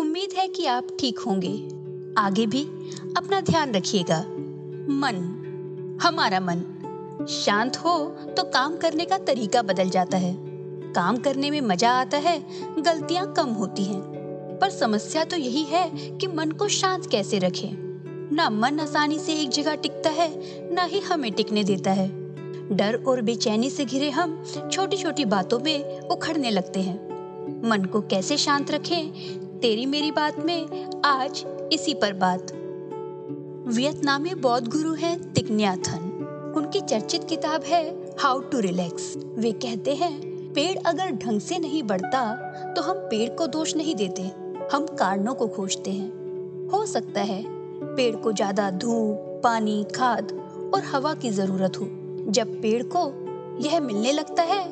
उम्मीद है कि आप ठीक होंगे। आगे भी अपना ध्यान रखिएगा। मन, हमारा मन। शांत हो तो काम करने का तरीका बदल जाता है। काम करने में मज़ा आता है, गलतियाँ कम होती हैं। पर समस्या तो यही है कि मन को शांत कैसे रखें। ना मन आसानी से एक जगह टिकता है, ना ही हमें टिकने देता है। डर और बेचैनी से घिरे हम छोटी छोटी बातों में उखड़ने लगते हैं। मन को कैसे शांत रखें तेरी मेरी बात में आज इसी पर बात। वियतनामी बौद्ध गुरु हैं तिकन्याथन उनकी चर्चित किताब है हाउ टू रिलैक्स वे कहते हैं, पेड़ अगर ढंग से नहीं बढ़ता तो हम पेड़ को दोष नहीं देते, हम कारणों को खोजते हैं। हो सकता है, पेड़ को ज़्यादा धूप, पानी, खाद और हवा की ज़रूरत हो। जब पेड़ को यह मिलने लगता है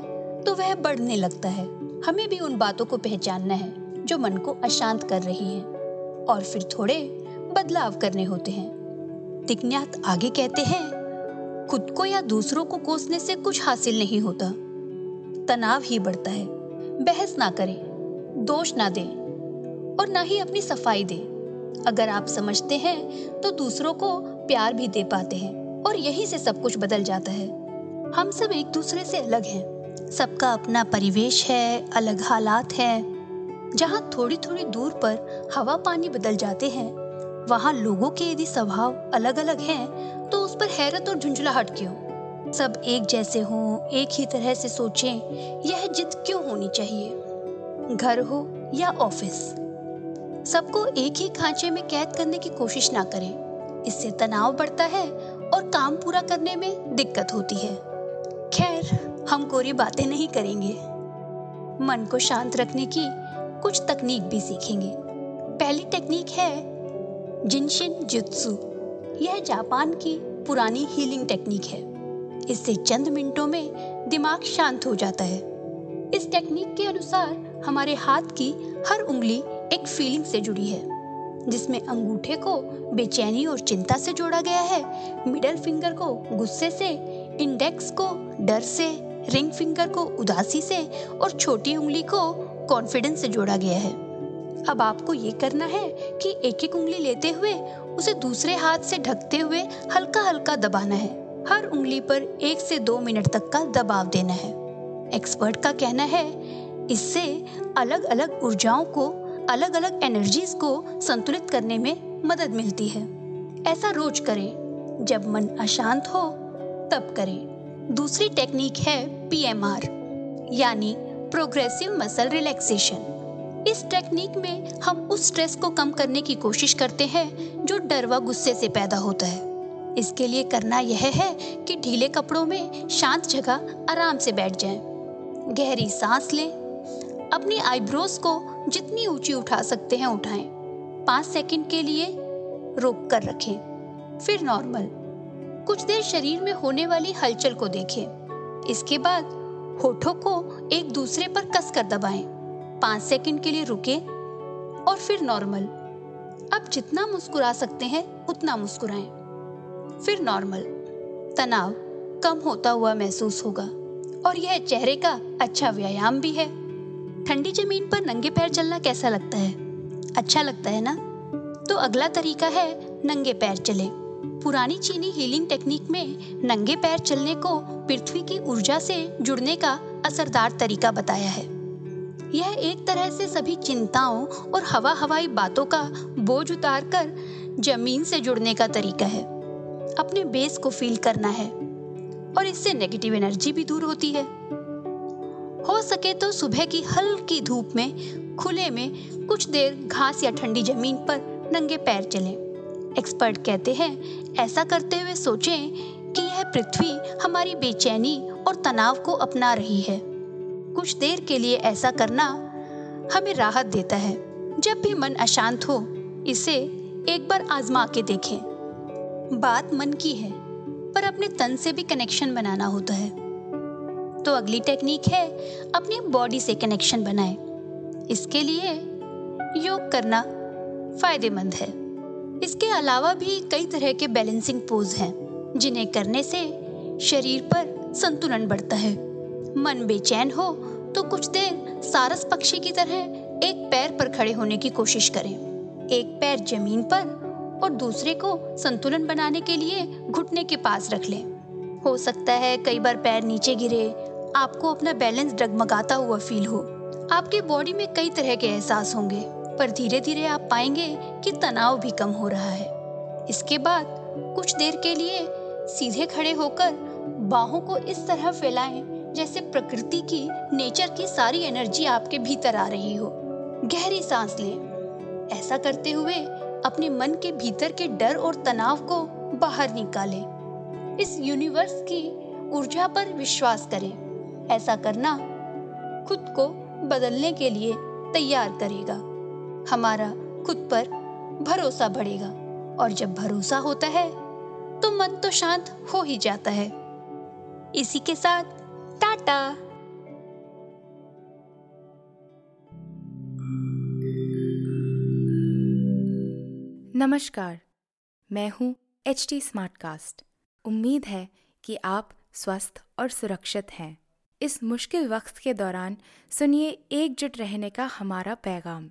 तो वह बढ़ने लगता है। हमें भी उन बातों को पहचानना है। जो मन को अशांत कर रही हैं और फिर थोड़े बदलाव करने होते हैं। तिकन्यात आगे कहते हैं, खुद को या दूसरों को कोसने से कुछ हासिल नहीं होता। तनाव ही बढ़ता है। बहस ना करें, दोष ना दें और ना ही अपनी सफ़ाई दें। अगर आप समझते हैं तो दूसरों को प्यार भी दे पाते हैं और यही से सब कुछ बदल जाता है। हम सब एक दूसरे से अलग हैं। सबका अपना परिवेश है, अलग हालात हैं। जहाँ थोड़ी थोड़ी दूर पर हवा पानी बदल जाते हैं, वहाँ लोगों के यदि स्वभाव अलग अलग हैं तो उस पर हैरत और झुंझलाहट क्यों? सब एक जैसे हों, एक ही तरह से सोचें, यह जिद क्यों होनी चाहिए? घर हो या ऑफ़िस? सबको एक ही खांचे में कैद करने की कोशिश ना करें। इससे तनाव बढ़ता है और काम पूरा करने में दिक्कत होती है। खैर, हम कोरी बातें नहीं करेंगे। मन को शांत रखने की कुछ तकनीक भी सीखेंगे। पहली टेक्निक है जिनशिन जुत्सु। यह जापान की पुरानी हीलिंग टेक्निक है। इससे चंद मिनटों में दिमाग शांत हो जाता है। इस टेक्निक के अनुसार हमारे हाथ की हर उंगली एक फीलिंग से जुड़ी है, जिसमें अंगूठे को बेचैनी और चिंता से जोड़ा गया है। मिडल फिंगर को गुस्से से इंडेक्स को डर से रिंग फिंगर को उदासी से और छोटी उंगली को कॉन्फिडेंस से जोड़ा गया है। अब आपको ये करना है कि एक एक उंगली लेते हुए उसे दूसरे हाथ से ढकते हुए हल्का हल्का दबाना है। हर उंगली पर एक से दो मिनट तक का दबाव देना है। एक्सपर्ट का कहना है, इससे अलग अलग ऊर्जाओं को अलग अलग एनर्जीज को संतुलित करने में मदद मिलती है। ऐसा रोज करें। जब मन अशांत हो, तब करें। दूसरी टेक्निक है पीएमआर यानी प्रोग्रेसिव मसल रिलैक्सेशन। इस टेक्निक में हम उस स्ट्रेस को कम करने की कोशिश करते हैं जो डर व गुस्से से पैदा होता है। इसके लिए करना यह है कि ढीले कपड़ों में शांत जगह आराम से बैठ जाएँ, गहरी सांस लें। अपनी आईब्रोज को जितनी ऊँची उठा सकते हैं उठाएँ। पाँच सेकंड के लिए रोक कर रखें। फिर नॉर्मल। कुछ देर शरीर में होने वाली हलचल को देखें। इसके बाद होठों को एक दूसरे पर कसकर दबाएँ। पाँच सेकंड के लिए रुके और फिर नॉर्मल। अब जितना मुस्कुरा सकते हैं, उतना मुस्कुराएँ। फिर नॉर्मल। तनाव कम होता हुआ महसूस होगा और यह चेहरे का अच्छा व्यायाम भी है। ठंडी ज़मीन पर नंगे पैर चलना कैसा लगता है? अच्छा लगता है ना? तो अगला तरीका है नंगे पैर चले। पुरानी चीनी हीलिंग टेक्निक में नंगे पैर चलने को पृथ्वी की ऊर्जा से जुड़ने का असरदार तरीका बताया है। यह एक तरह से सभी चिंताओं और हवा हवाई बातों का बोझ उतार कर ज़मीन से जुड़ने का तरीका है। अपने बेस को फील करना है और इससे नेगेटिव एनर्जी भी दूर होती है। हो सके तो सुबह की हल्की धूप में खुले में कुछ देर घास या ठंडी ज़मीन पर नंगे पैर चलें। एक्सपर्ट कहते हैं, ऐसा करते हुए सोचें कि यह पृथ्वी हमारी बेचैनी और तनाव को अपना रही है। कुछ देर के लिए ऐसा करना हमें राहत देता है। जब भी मन अशांत हो, इसे एक बार आजमा के देखें। बात मन की है, पर अपने तन से भी कनेक्शन बनाना होता है। तो अगली टेक्निक है, अपनी बॉडी से कनेक्शन बनाए। इसके लिए योग करना फ़ायदेमंद है। इसके अलावा भी कई तरह के बैलेंसिंग पोज हैं, जिन्हें करने से शरीर पर संतुलन बढ़ता है। मन बेचैन हो तो कुछ देर सारस पक्षी की तरह एक पैर पर खड़े होने की कोशिश करें। एक पैर ज़मीन पर और दूसरे को संतुलन बनाने के लिए घुटने के पास रख लें। हो सकता है कई बार पैर नीचे गिरे, आपको अपना बैलेंस डगमगाता हुआ फील हो। आपके बॉडी में कई तरह के एहसास होंगे। पर धीरे धीरे आप पाएँगे कि तनाव भी कम हो रहा है। इसके बाद कुछ देर के लिए सीधे खड़े होकर बाहों को इस तरह फैलाएँ जैसे प्रकृति की, नेचर की सारी एनर्जी आपके भीतर आ रही हो। गहरी सांस लें। ऐसा करते हुए अपने मन के भीतर के डर और तनाव को बाहर निकालें। इस यूनिवर्स की ऊर्जा पर विश्वास करें। ऐसा करना खुद को बदलने के लिए तैयार करेगा। हमारा खुद पर भरोसा बढ़ेगा और जब भरोसा होता है तो मन तो शांत हो ही जाता है। इसी के साथ, टाटा! नमस्कार, मैं हूँ एच टी स्मार्टकास्ट उम्मीद है कि आप स्वस्थ और सुरक्षित हैं। इस मुश्किल वक्त के दौरान सुनिए एकजुट रहने का हमारा पैगाम।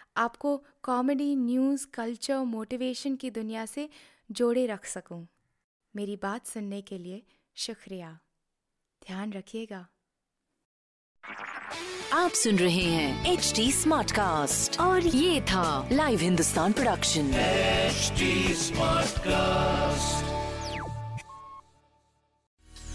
आपको कॉमेडी न्यूज़ कल्चर मोटिवेशन की दुनिया से जोड़े रख सकूँ। मेरी बात सुनने के लिए शुक्रिया। ध्यान रखिएगा। आप सुन रहे हैं एच डी स्मार्ट कास्ट और ये था live Hindustan production smart cast